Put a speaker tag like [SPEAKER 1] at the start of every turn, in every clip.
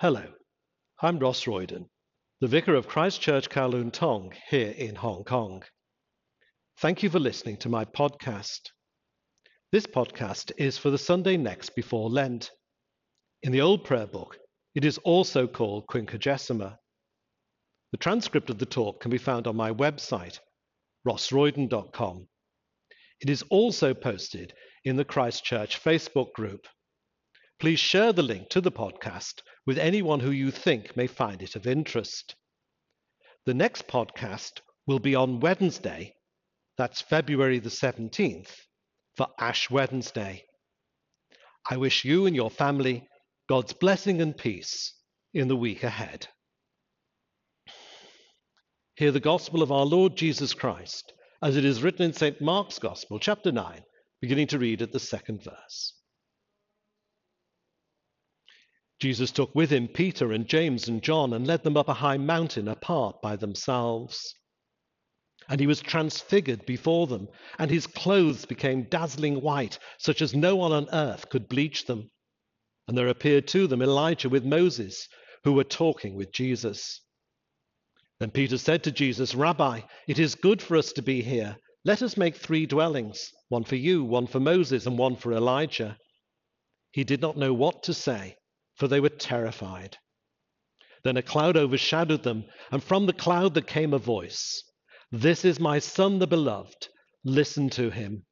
[SPEAKER 1] Hello, I'm Ross Royden, the Vicar of Christ Church Kowloon Tong here in Hong Kong. Thank you for listening to my podcast. This podcast is for the Sunday next before Lent. In the Old Prayer Book, it is also called Quinquagesima. The transcript of the talk can be found on my website, rossroyden.com. It is also posted in the Christ Church Facebook group. Please share the link to the podcast with anyone who you think may find it of interest. The next podcast will be on Wednesday, that's February the 17th, for Ash Wednesday. I wish you and your family God's blessing and peace in the week ahead. Hear the gospel of our Lord Jesus Christ as it is written in St. Mark's Gospel, chapter 9, beginning to read at the second verse. Jesus took with him Peter and James and John and led them up a high mountain apart by themselves. And he was transfigured before them, and his clothes became dazzling white, such as no one on earth could bleach them. And there appeared to them Elijah with Moses, who were talking with Jesus. Then Peter said to Jesus, Rabbi, it is good for us to be here. Let us make three dwellings one for you, one for Moses, and one for Elijah. He did not know what to say for they were terrified. Then a cloud overshadowed them, and from the cloud there came a voice This is my Son, the beloved. Listen to him.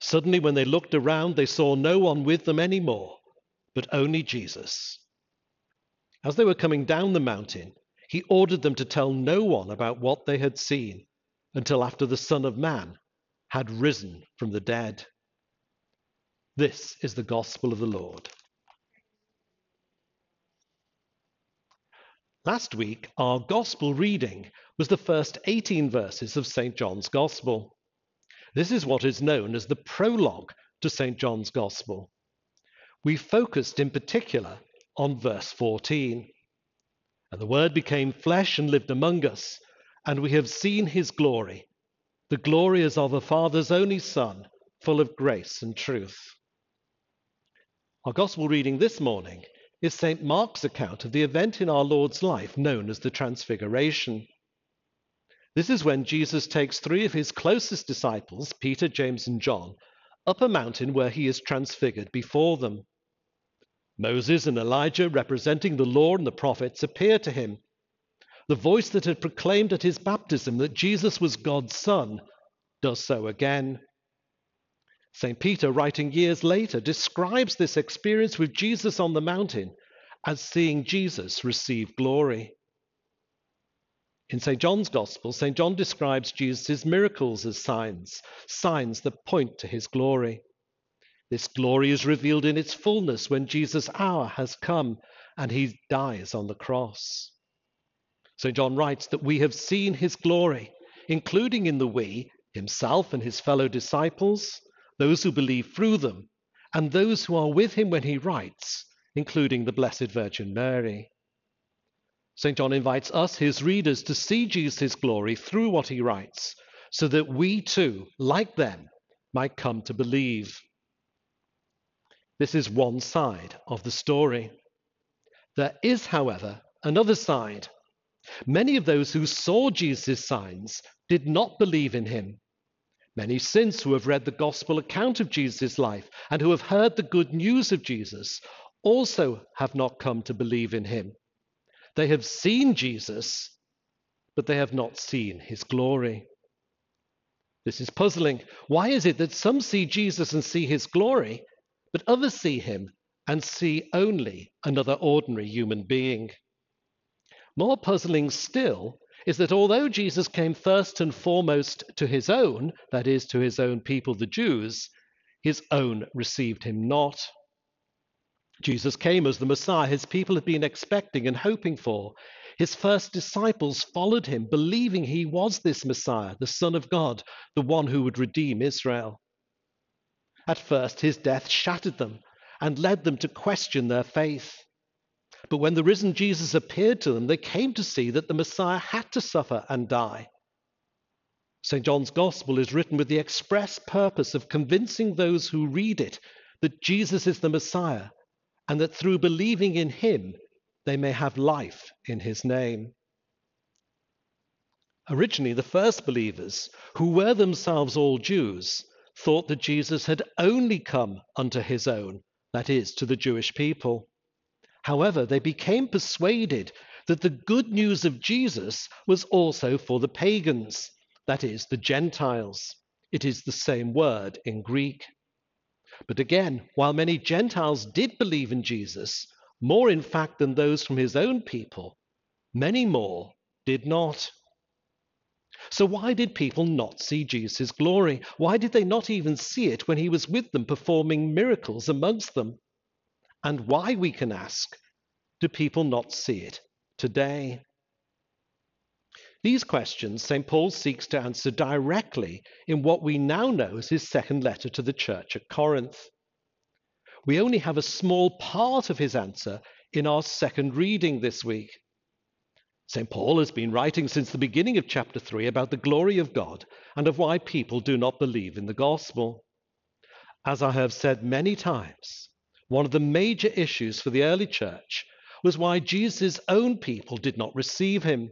[SPEAKER 1] Suddenly, when they looked around, they saw no one with them any more, but only Jesus. As they were coming down the mountain, he ordered them to tell no one about what they had seen until after the Son of Man had risen from the dead. This is the gospel of the Lord. Last week, our gospel reading was the first 18 verses of St. John's Gospel. This is what is known as the prologue to St. John's Gospel. We focused in particular on verse 14. And the Word became flesh and lived among us, and we have seen his glory. The glory is of the Father's only Son, full of grace and truth. Our Gospel reading this morning is St. Mark's account of the event in our Lord's life known as the Transfiguration. This is when Jesus takes three of his closest disciples, Peter, James, and John, up a mountain where he is transfigured before them. Moses and Elijah, representing the law and the prophets, appear to him. The voice that had proclaimed at his baptism that Jesus was God's Son does so again. St. Peter, writing years later, describes this experience with Jesus on the mountain as seeing Jesus receive glory. In St. John's Gospel, St. John describes Jesus' miracles as signs, signs that point to his glory. This glory is revealed in its fullness when Jesus' hour has come and he dies on the cross. St. John writes that we have seen his glory, including in the we, himself and his fellow disciples, those who believe through them, and those who are with him when he writes, including the Blessed Virgin Mary. St. John invites us, his readers, to see Jesus' glory through what he writes, so that we too, like them, might come to believe. This is one side of the story. There is, however, another side. Many of those who saw Jesus' signs did not believe in him Many since who have read the gospel account of Jesus' life and who have heard the good news of Jesus also have not come to believe in him. They have seen Jesus, but they have not seen his glory. This is puzzling. Why is it that some see Jesus and see his glory, but others see him and see only another ordinary human being? More puzzling still is that although Jesus came first and foremost to his own, that is, to his own people, the Jews, his own received him not. Jesus came as the Messiah his people had been expecting and hoping for. His first disciples followed him, believing he was this Messiah, the Son of God, the one who would redeem Israel. At first, his death shattered them and led them to question their faith. But when the risen Jesus appeared to them, they came to see that the Messiah had to suffer and die. St. John's Gospel is written with the express purpose of convincing those who read it that Jesus is the Messiah and that through believing in him, they may have life in his name. Originally, the first believers, who were themselves all Jews, thought that Jesus had only come unto his own, that is, to the Jewish people. However, they became persuaded that the good news of Jesus was also for the pagans, that is, the Gentiles. It is the same word in Greek. But again, while many Gentiles did believe in Jesus, more in fact than those from his own people, many more did not. So, why did people not see Jesus' glory? Why did they not even see it when he was with them performing miracles amongst them? And why, we can ask, do people not see it today? These questions St. Paul seeks to answer directly in what we now know as his second letter to the church at Corinth. We only have a small part of his answer in our second reading this week. St. Paul has been writing since the beginning of chapter 3 about the glory of God and of why people do not believe in the gospel. As I have said many times, one of the major issues for the early church was why Jesus' own people did not receive him.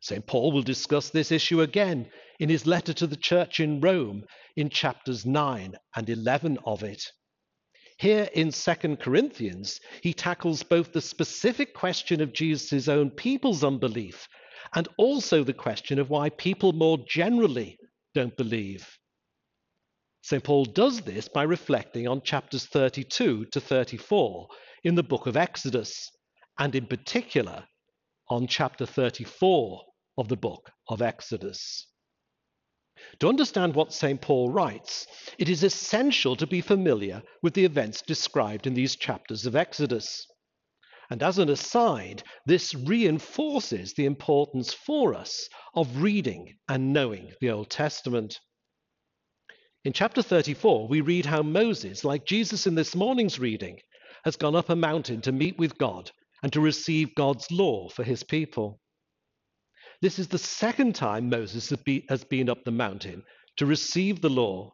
[SPEAKER 1] St. Paul will discuss this issue again in his letter to the church in Rome in chapters 9 and 11 of it. Here in 2 Corinthians, he tackles both the specific question of Jesus' own people's unbelief and also the question of why people more generally don't believe. St. Paul does this by reflecting on chapters 32 to 34 in the book of Exodus, and in particular on chapter 34 of the book of Exodus. To understand what St. Paul writes, it is essential to be familiar with the events described in these chapters of Exodus. And as an aside, this reinforces the importance for us of reading and knowing the Old Testament. In chapter 34, we read how Moses, like Jesus in this morning's reading, has gone up a mountain to meet with God and to receive God's law for his people. This is the second time Moses has been up the mountain to receive the law.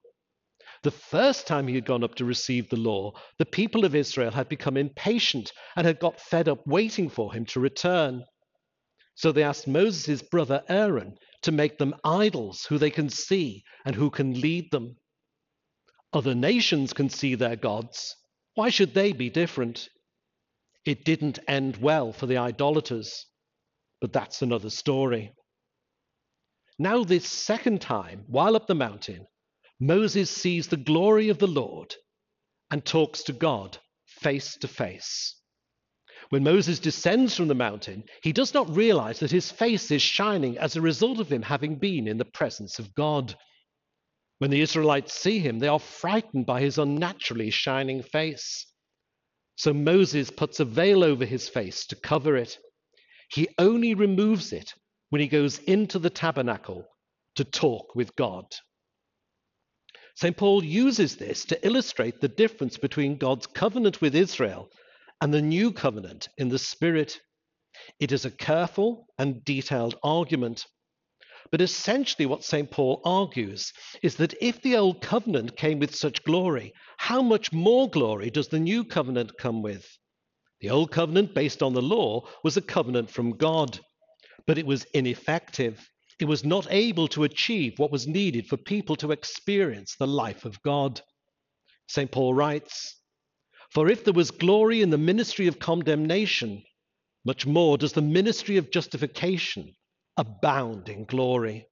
[SPEAKER 1] The first time he had gone up to receive the law, the people of Israel had become impatient and had got fed up waiting for him to return. So they asked Moses' brother Aaron to make them idols who they can see and who can lead them. Other nations can see their gods. Why should they be different? It didn't end well for the idolaters. But that's another story. Now, this second time, while up the mountain, Moses sees the glory of the Lord and talks to God face to face. When Moses descends from the mountain, he does not realize that his face is shining as a result of him having been in the presence of God. When the Israelites see him, they are frightened by his unnaturally shining face. So Moses puts a veil over his face to cover it. He only removes it when he goes into the tabernacle to talk with God. St. Paul uses this to illustrate the difference between God's covenant with Israel and the new covenant in the Spirit. It is a careful and detailed argument. But essentially, what St. Paul argues is that if the old covenant came with such glory, how much more glory does the new covenant come with? The old covenant, based on the law, was a covenant from God, but it was ineffective. It was not able to achieve what was needed for people to experience the life of God. St. Paul writes, For if there was glory in the ministry of condemnation, much more does the ministry of justification abound in glory.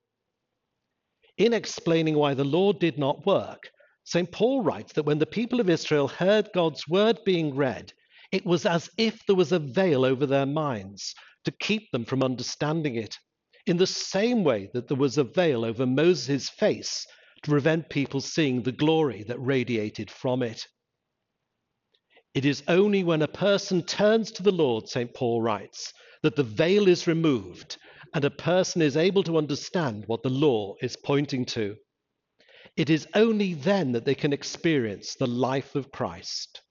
[SPEAKER 1] In explaining why the law did not work, St. Paul writes that when the people of Israel heard God's word being read, it was as if there was a veil over their minds to keep them from understanding it, in the same way that there was a veil over Moses' face to prevent people seeing the glory that radiated from it. It is only when a person turns to the Lord, St. Paul writes, that the veil is removed and a person is able to understand what the law is pointing to. It is only then that they can experience the life of Christ.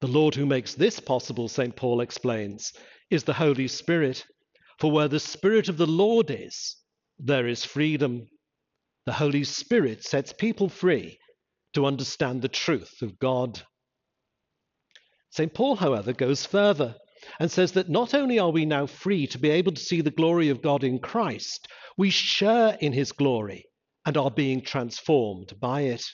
[SPEAKER 1] The Lord who makes this possible, St. Paul explains, is the Holy Spirit. For where the Spirit of the Lord is, there is freedom. The Holy Spirit sets people free to understand the truth of God. St. Paul, however, goes further. And says that not only are we now free to be able to see the glory of God in Christ, we share in his glory and are being transformed by it.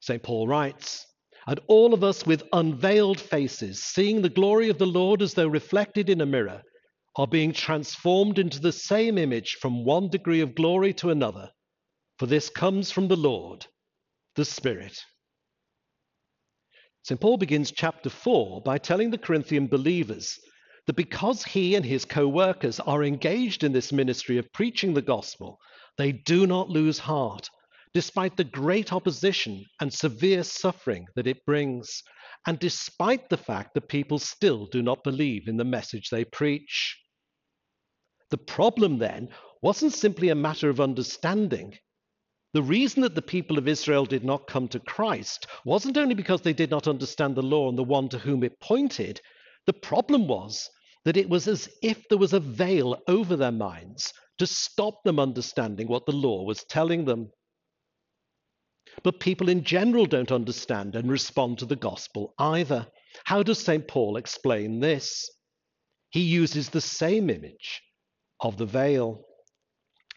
[SPEAKER 1] St. Paul writes, and all of us with unveiled faces, seeing the glory of the Lord as though reflected in a mirror, are being transformed into the same image from one degree of glory to another. For this comes from the Lord, the Spirit. St. Paul begins chapter 4 by telling the Corinthian believers that because he and his co workers are engaged in this ministry of preaching the gospel, they do not lose heart, despite the great opposition and severe suffering that it brings, and despite the fact that people still do not believe in the message they preach. The problem then wasn't simply a matter of understanding, the reason that the people of Israel did not come to Christ wasn't only because they did not understand the law and the one to whom it pointed. The problem was that it was as if there was a veil over their minds to stop them understanding what the law was telling them. But people in general don't understand and respond to the gospel either. How does St. Paul explain this? He uses the same image of the veil.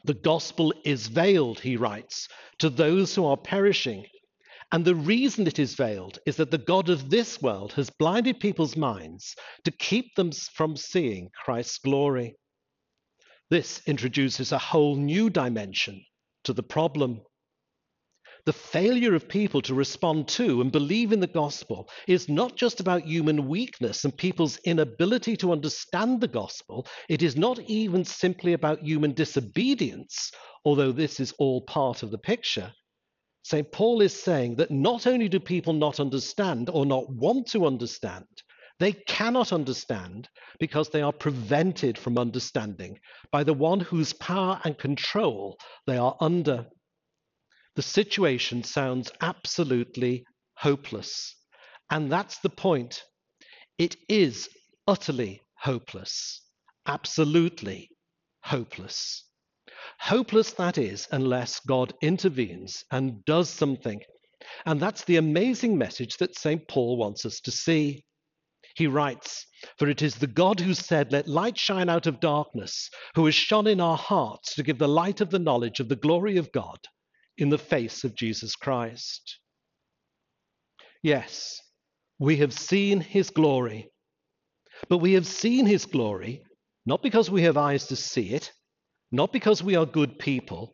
[SPEAKER 1] The gospel is veiled, he writes, to those who are perishing. And the reason it is veiled is that the God of this world has blinded people's minds to keep them from seeing Christ's glory. This introduces a whole new dimension to the problem. The failure of people to respond to and believe in the gospel is not just about human weakness and people's inability to understand the gospel. It is not even simply about human disobedience, although this is all part of the picture. St. Paul is saying that not only do people not understand or not want to understand, they cannot understand because they are prevented from understanding by the one whose power and control they are under. The situation sounds absolutely hopeless. And that's the point. It is utterly hopeless. Absolutely hopeless. Hopeless, that is, unless God intervenes and does something. And that's the amazing message that St. Paul wants us to see. He writes, For it is the God who said, Let light shine out of darkness, who has shone in our hearts to give the light of the knowledge of the glory of God in the face of Jesus Christ. Yes, we have seen his glory, but we have seen his glory not because we have eyes to see it, not because we are good people,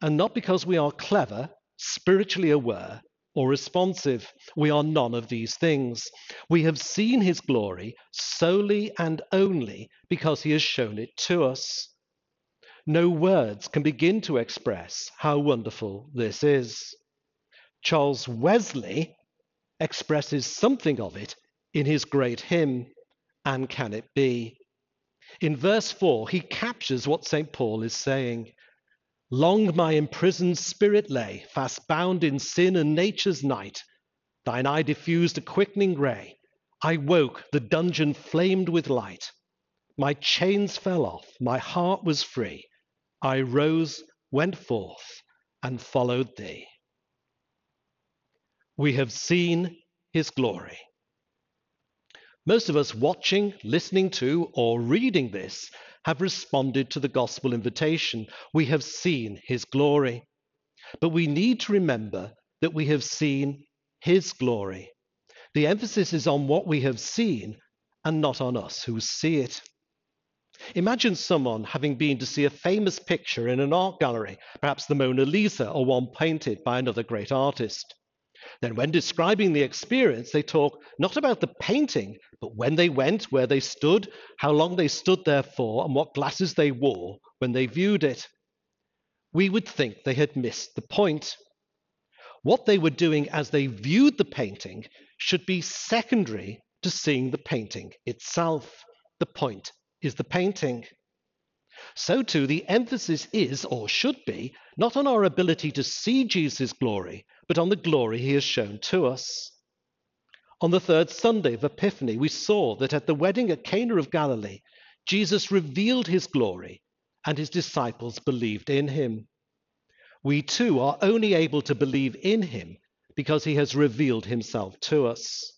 [SPEAKER 1] and not because we are clever, spiritually aware, or responsive. We are none of these things. We have seen his glory solely and only because he has shown it to us. No words can begin to express how wonderful this is. Charles Wesley expresses something of it in his great hymn, And Can It Be? In verse 4, he captures what St. Paul is saying. Long my imprisoned spirit lay, fast bound in sin and nature's night. Thine eye diffused a quickening ray. I woke, the dungeon flamed with light. My chains fell off, my heart was free. I rose, went forth, and followed thee. We have seen his glory. Most of us watching, listening to, or reading this have responded to the gospel invitation. We have seen his glory. But we need to remember that we have seen his glory. The emphasis is on what we have seen and not on us who see it. Imagine someone having been to see a famous picture in an art gallery, perhaps the Mona Lisa or one painted by another great artist. Then, when describing the experience, they talk not about the painting, but when they went, where they stood, how long they stood there for, and what glasses they wore when they viewed it. We would think they had missed the point. What they were doing as they viewed the painting should be secondary to seeing the painting itself. The point is the painting. So too, the emphasis is, or should be, not on our ability to see Jesus' glory, but on the glory he has shown to us. On the third Sunday of Epiphany, we saw that at the wedding at Cana of Galilee, Jesus revealed his glory, and his disciples believed in him. We too are only able to believe in him because he has revealed himself to us.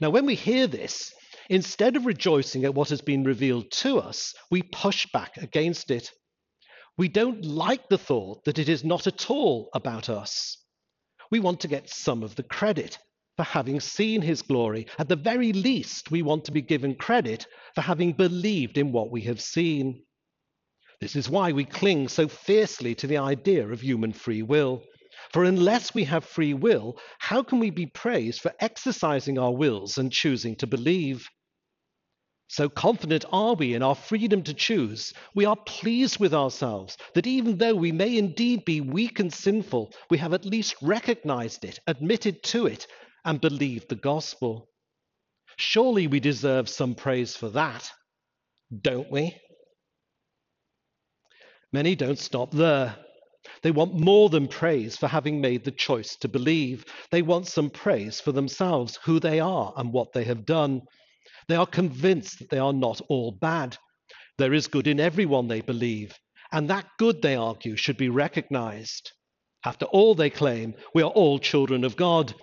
[SPEAKER 1] Now, when we hear this, Instead of rejoicing at what has been revealed to us, we push back against it. We don't like the thought that it is not at all about us. We want to get some of the credit for having seen his glory. At the very least, we want to be given credit for having believed in what we have seen. This is why we cling so fiercely to the idea of human free will. For unless we have free will, how can we be praised for exercising our wills and choosing to believe? So confident are we in our freedom to choose, we are pleased with ourselves that even though we may indeed be weak and sinful, we have at least recognized it, admitted to it, and believed the gospel. Surely we deserve some praise for that, don't we? Many don't stop there. They want more than praise for having made the choice to believe. They want some praise for themselves, who they are, and what they have done. They are convinced that they are not all bad. There is good in everyone they believe, and that good, they argue, should be recognized. After all, they claim, we are all children of God.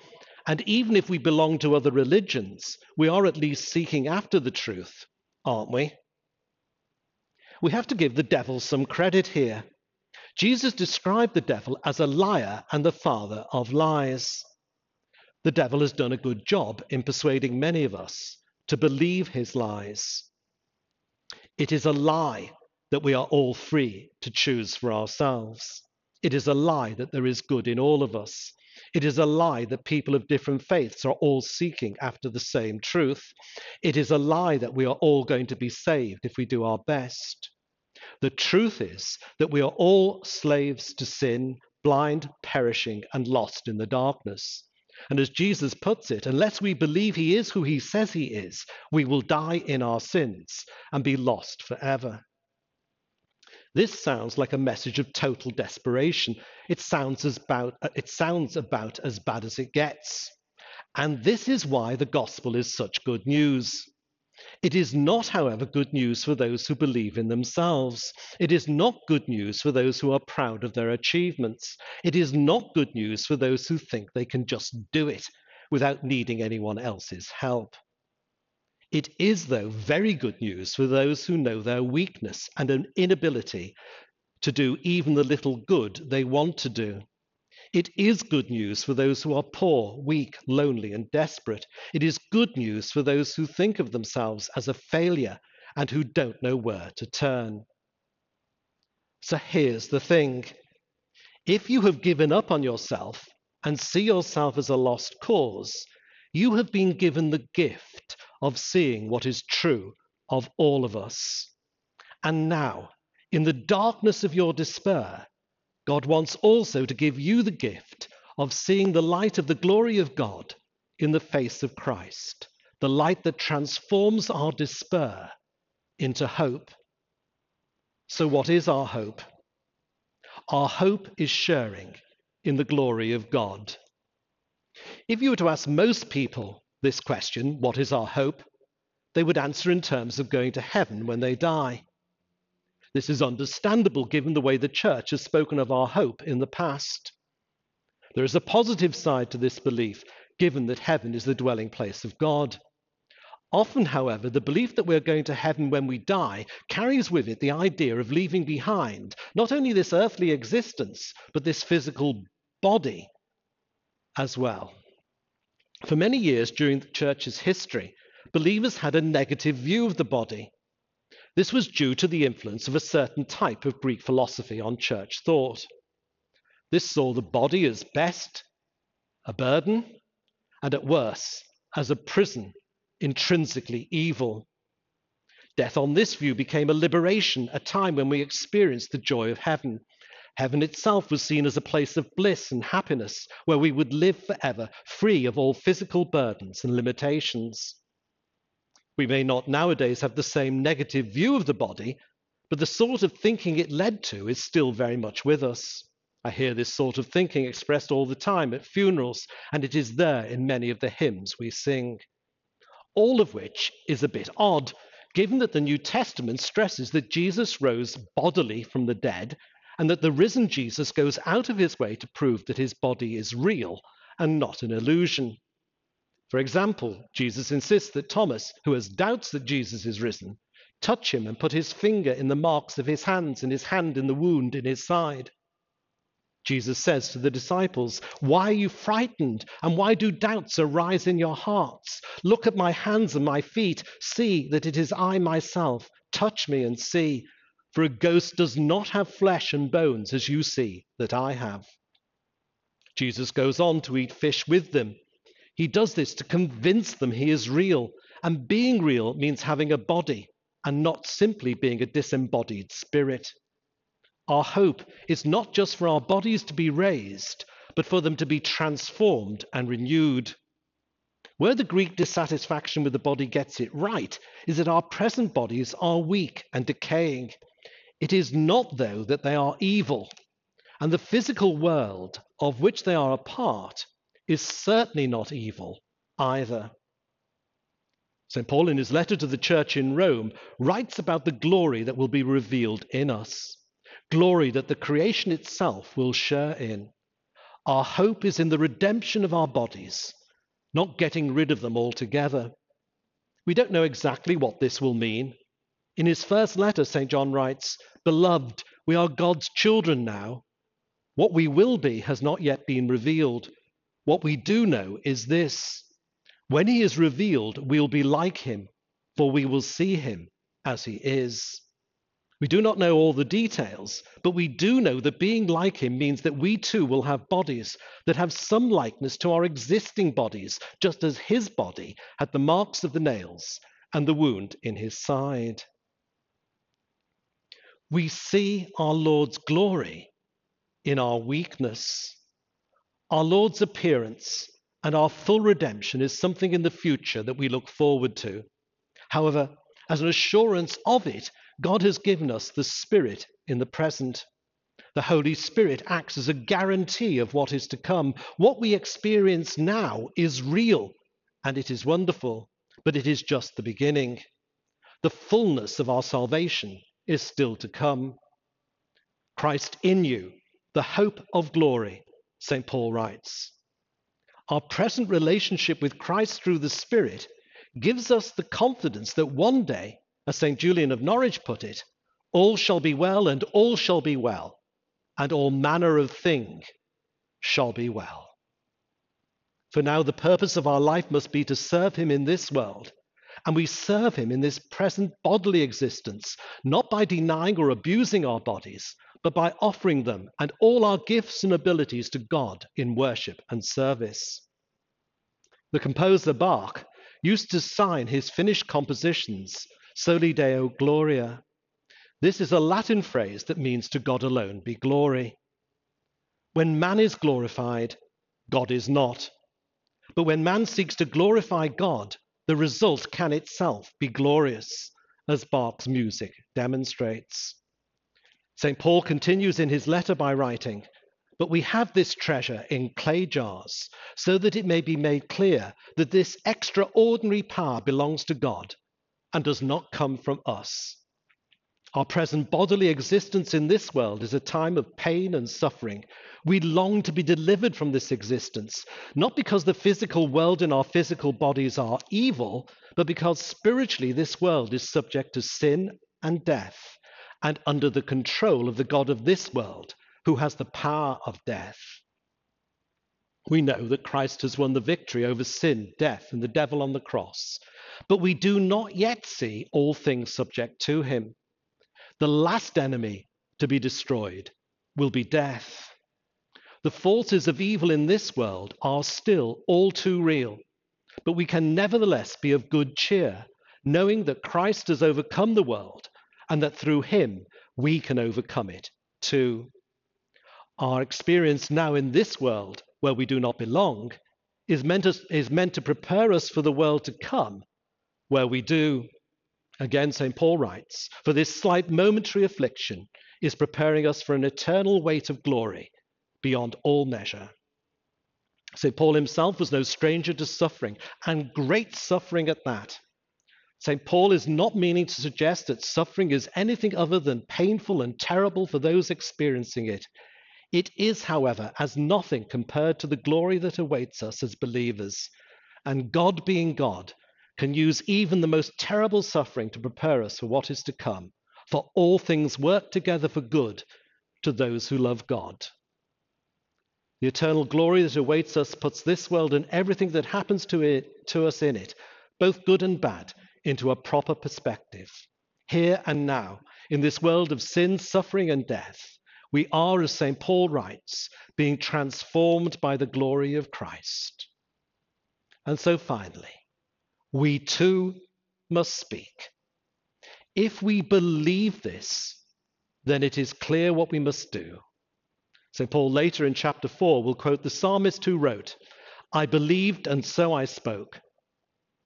[SPEAKER 1] And even if we belong to other religions, we are at least seeking after the truth, aren't we? we have to give the devil some credit here. Jesus described the devil as a liar and the father of lies. The devil has done a good job in persuading many of us to believe his lies. It is a lie that we are all free to choose for ourselves. It is a lie that there is good in all of us. It is a lie that people of different faiths are all seeking after the same truth. It is a lie that we are all going to be saved if we do our best. The truth is that we are all slaves to sin, blind, perishing, and lost in the darkness. And as Jesus puts it, unless we believe he is who he says he is, we will die in our sins and be lost forever. This sounds like a message of total desperation. It sounds, as about, it sounds about as bad as it gets. And this is why the gospel is such good news. It is not, however, good news for those who believe in themselves. It is not good news for those who are proud of their achievements. It is not good news for those who think they can just do it without needing anyone else's help. It is, though, very good news for those who know their weakness and an inability to do even the little good they want to do. It is good news for those who are poor, weak, lonely, and desperate. It is good news for those who think of themselves as a failure and who don't know where to turn. So here's the thing if you have given up on yourself and see yourself as a lost cause, you have been given the gift of seeing what is true of all of us. And now, in the darkness of your despair, God wants also to give you the gift of seeing the light of the glory of God in the face of Christ, the light that transforms our despair into hope. So, what is our hope? Our hope is sharing in the glory of God. If you were to ask most people this question, what is our hope? They would answer in terms of going to heaven when they die. This is understandable given the way the church has spoken of our hope in the past. There is a positive side to this belief, given that heaven is the dwelling place of God. Often, however, the belief that we're going to heaven when we die carries with it the idea of leaving behind not only this earthly existence, but this physical body as well. For many years during the church's history, believers had a negative view of the body. This was due to the influence of a certain type of Greek philosophy on church thought. This saw the body as best a burden, and at worst as a prison, intrinsically evil. Death on this view became a liberation, a time when we experienced the joy of heaven. Heaven itself was seen as a place of bliss and happiness, where we would live forever, free of all physical burdens and limitations. We may not nowadays have the same negative view of the body, but the sort of thinking it led to is still very much with us. I hear this sort of thinking expressed all the time at funerals, and it is there in many of the hymns we sing. All of which is a bit odd, given that the New Testament stresses that Jesus rose bodily from the dead, and that the risen Jesus goes out of his way to prove that his body is real and not an illusion. For example, Jesus insists that Thomas, who has doubts that Jesus is risen, touch him and put his finger in the marks of his hands and his hand in the wound in his side. Jesus says to the disciples, Why are you frightened? And why do doubts arise in your hearts? Look at my hands and my feet. See that it is I myself. Touch me and see. For a ghost does not have flesh and bones as you see that I have. Jesus goes on to eat fish with them. He does this to convince them he is real. And being real means having a body and not simply being a disembodied spirit. Our hope is not just for our bodies to be raised, but for them to be transformed and renewed. Where the Greek dissatisfaction with the body gets it right is that our present bodies are weak and decaying. It is not, though, that they are evil, and the physical world of which they are a part is certainly not evil either. St. Paul, in his letter to the church in Rome, writes about the glory that will be revealed in us glory that the creation itself will share in. Our hope is in the redemption of our bodies, not getting rid of them altogether. We don't know exactly what this will mean. In his first letter, St. John writes, Beloved, we are God's children now. What we will be has not yet been revealed. What we do know is this when he is revealed, we'll be like him, for we will see him as he is. We do not know all the details, but we do know that being like him means that we too will have bodies that have some likeness to our existing bodies, just as his body had the marks of the nails and the wound in his side. We see our Lord's glory in our weakness. Our Lord's appearance and our full redemption is something in the future that we look forward to. However, as an assurance of it, God has given us the Spirit in the present. The Holy Spirit acts as a guarantee of what is to come. What we experience now is real and it is wonderful, but it is just the beginning. The fullness of our salvation is still to come. Christ in you, the hope of glory, St. Paul writes. Our present relationship with Christ through the Spirit gives us the confidence that one day as St. Julian of Norwich put it, all shall be well and all shall be well, and all manner of thing shall be well. For now, the purpose of our life must be to serve Him in this world, and we serve Him in this present bodily existence, not by denying or abusing our bodies, but by offering them and all our gifts and abilities to God in worship and service. The composer Bach used to sign his finished compositions Soli Deo Gloria. This is a Latin phrase that means to God alone be glory. When man is glorified, God is not. But when man seeks to glorify God, the result can itself be glorious, as Bach's music demonstrates. St. Paul continues in his letter by writing, But we have this treasure in clay jars, so that it may be made clear that this extraordinary power belongs to God and does not come from us. Our present bodily existence in this world is a time of pain and suffering. We long to be delivered from this existence, not because the physical world and our physical bodies are evil, but because spiritually this world is subject to sin and death and under the control of the God of this world, who has the power of death. We know that Christ has won the victory over sin, death, and the devil on the cross. But we do not yet see all things subject to him. The last enemy to be destroyed will be death. The forces of evil in this world are still all too real, but we can nevertheless be of good cheer, knowing that Christ has overcome the world and that through him we can overcome it too. Our experience now in this world, where we do not belong, is meant, to, is meant to prepare us for the world to come where we do. Again, St. Paul writes, For this slight momentary affliction is preparing us for an eternal weight of glory beyond all measure. St. Paul himself was no stranger to suffering, and great suffering at that. St. Paul is not meaning to suggest that suffering is anything other than painful and terrible for those experiencing it. It is, however, as nothing compared to the glory that awaits us as believers and God being God, can use even the most terrible suffering to prepare us for what is to come. For all things work together for good to those who love God. The eternal glory that awaits us puts this world and everything that happens to it to us in it, both good and bad, into a proper perspective. Here and now, in this world of sin, suffering, and death, we are, as St. Paul writes, being transformed by the glory of Christ. And so finally, we too must speak. If we believe this, then it is clear what we must do. St. Paul later in chapter 4 will quote the psalmist who wrote, I believed and so I spoke.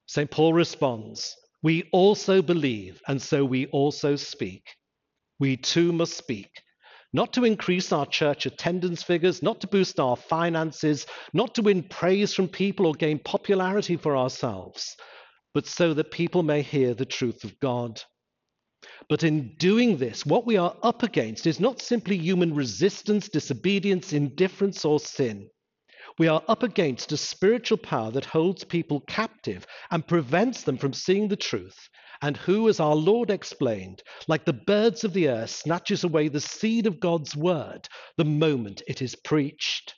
[SPEAKER 1] St. Paul responds, We also believe and so we also speak. We too must speak, not to increase our church attendance figures, not to boost our finances, not to win praise from people or gain popularity for ourselves, but so that people may hear the truth of God. But in doing this, what we are up against is not simply human resistance, disobedience, indifference, or sin. We are up against a spiritual power that holds people captive and prevents them from seeing the truth, and who, as our Lord explained, like the birds of the air, snatches away the seed of God's word the moment it is preached.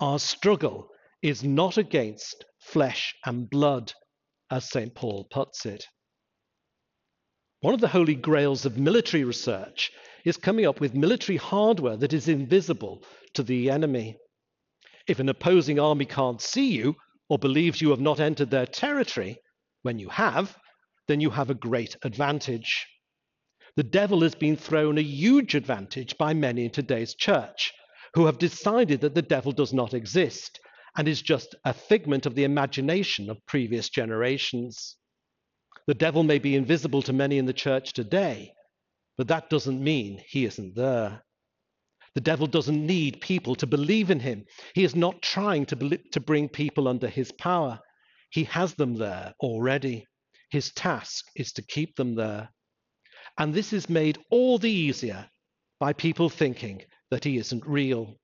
[SPEAKER 1] Our struggle is not against flesh and blood, as St. Paul puts it. One of the holy grails of military research is coming up with military hardware that is invisible to the enemy. If an opposing army can't see you or believes you have not entered their territory, when you have, then you have a great advantage. The devil has been thrown a huge advantage by many in today's church who have decided that the devil does not exist and is just a figment of the imagination of previous generations. The devil may be invisible to many in the church today, but that doesn't mean he isn't there. The devil doesn't need people to believe in him. He is not trying to, to bring people under his power. He has them there already. His task is to keep them there. And this is made all the easier by people thinking that he isn't real.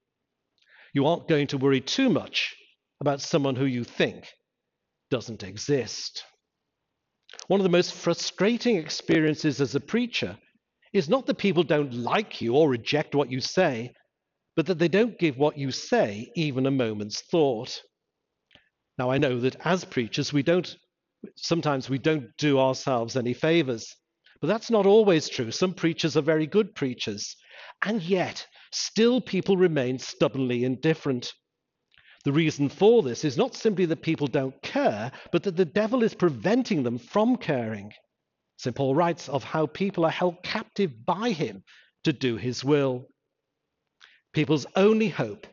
[SPEAKER 1] You aren't going to worry too much about someone who you think doesn't exist. One of the most frustrating experiences as a preacher is not that people don't like you or reject what you say, but that they don't give what you say even a moment's thought. Now, I know that as preachers, we don't, sometimes we don't do ourselves any favors, but that's not always true. Some preachers are very good preachers, and yet still people remain stubbornly indifferent. The reason for this is not simply that people don't care, but that the devil is preventing them from caring. St. Paul writes of how people are held captive by him to do his will. People's only hope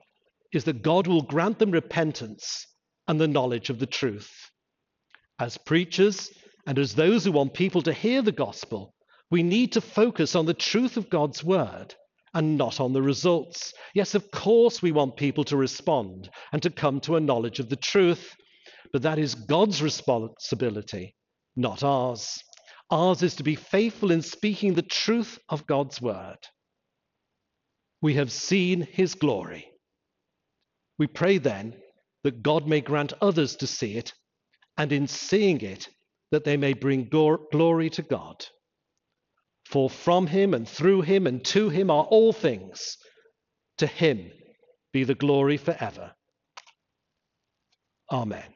[SPEAKER 1] is that God will grant them repentance and the knowledge of the truth. As preachers and as those who want people to hear the gospel, we need to focus on the truth of God's word and not on the results. Yes, of course, we want people to respond and to come to a knowledge of the truth, but that is God's responsibility, not ours. Ours is to be faithful in speaking the truth of God's word. We have seen his glory. We pray then that God may grant others to see it, and in seeing it, that they may bring glory to God. For from him and through him and to him are all things. To him be the glory forever. Amen.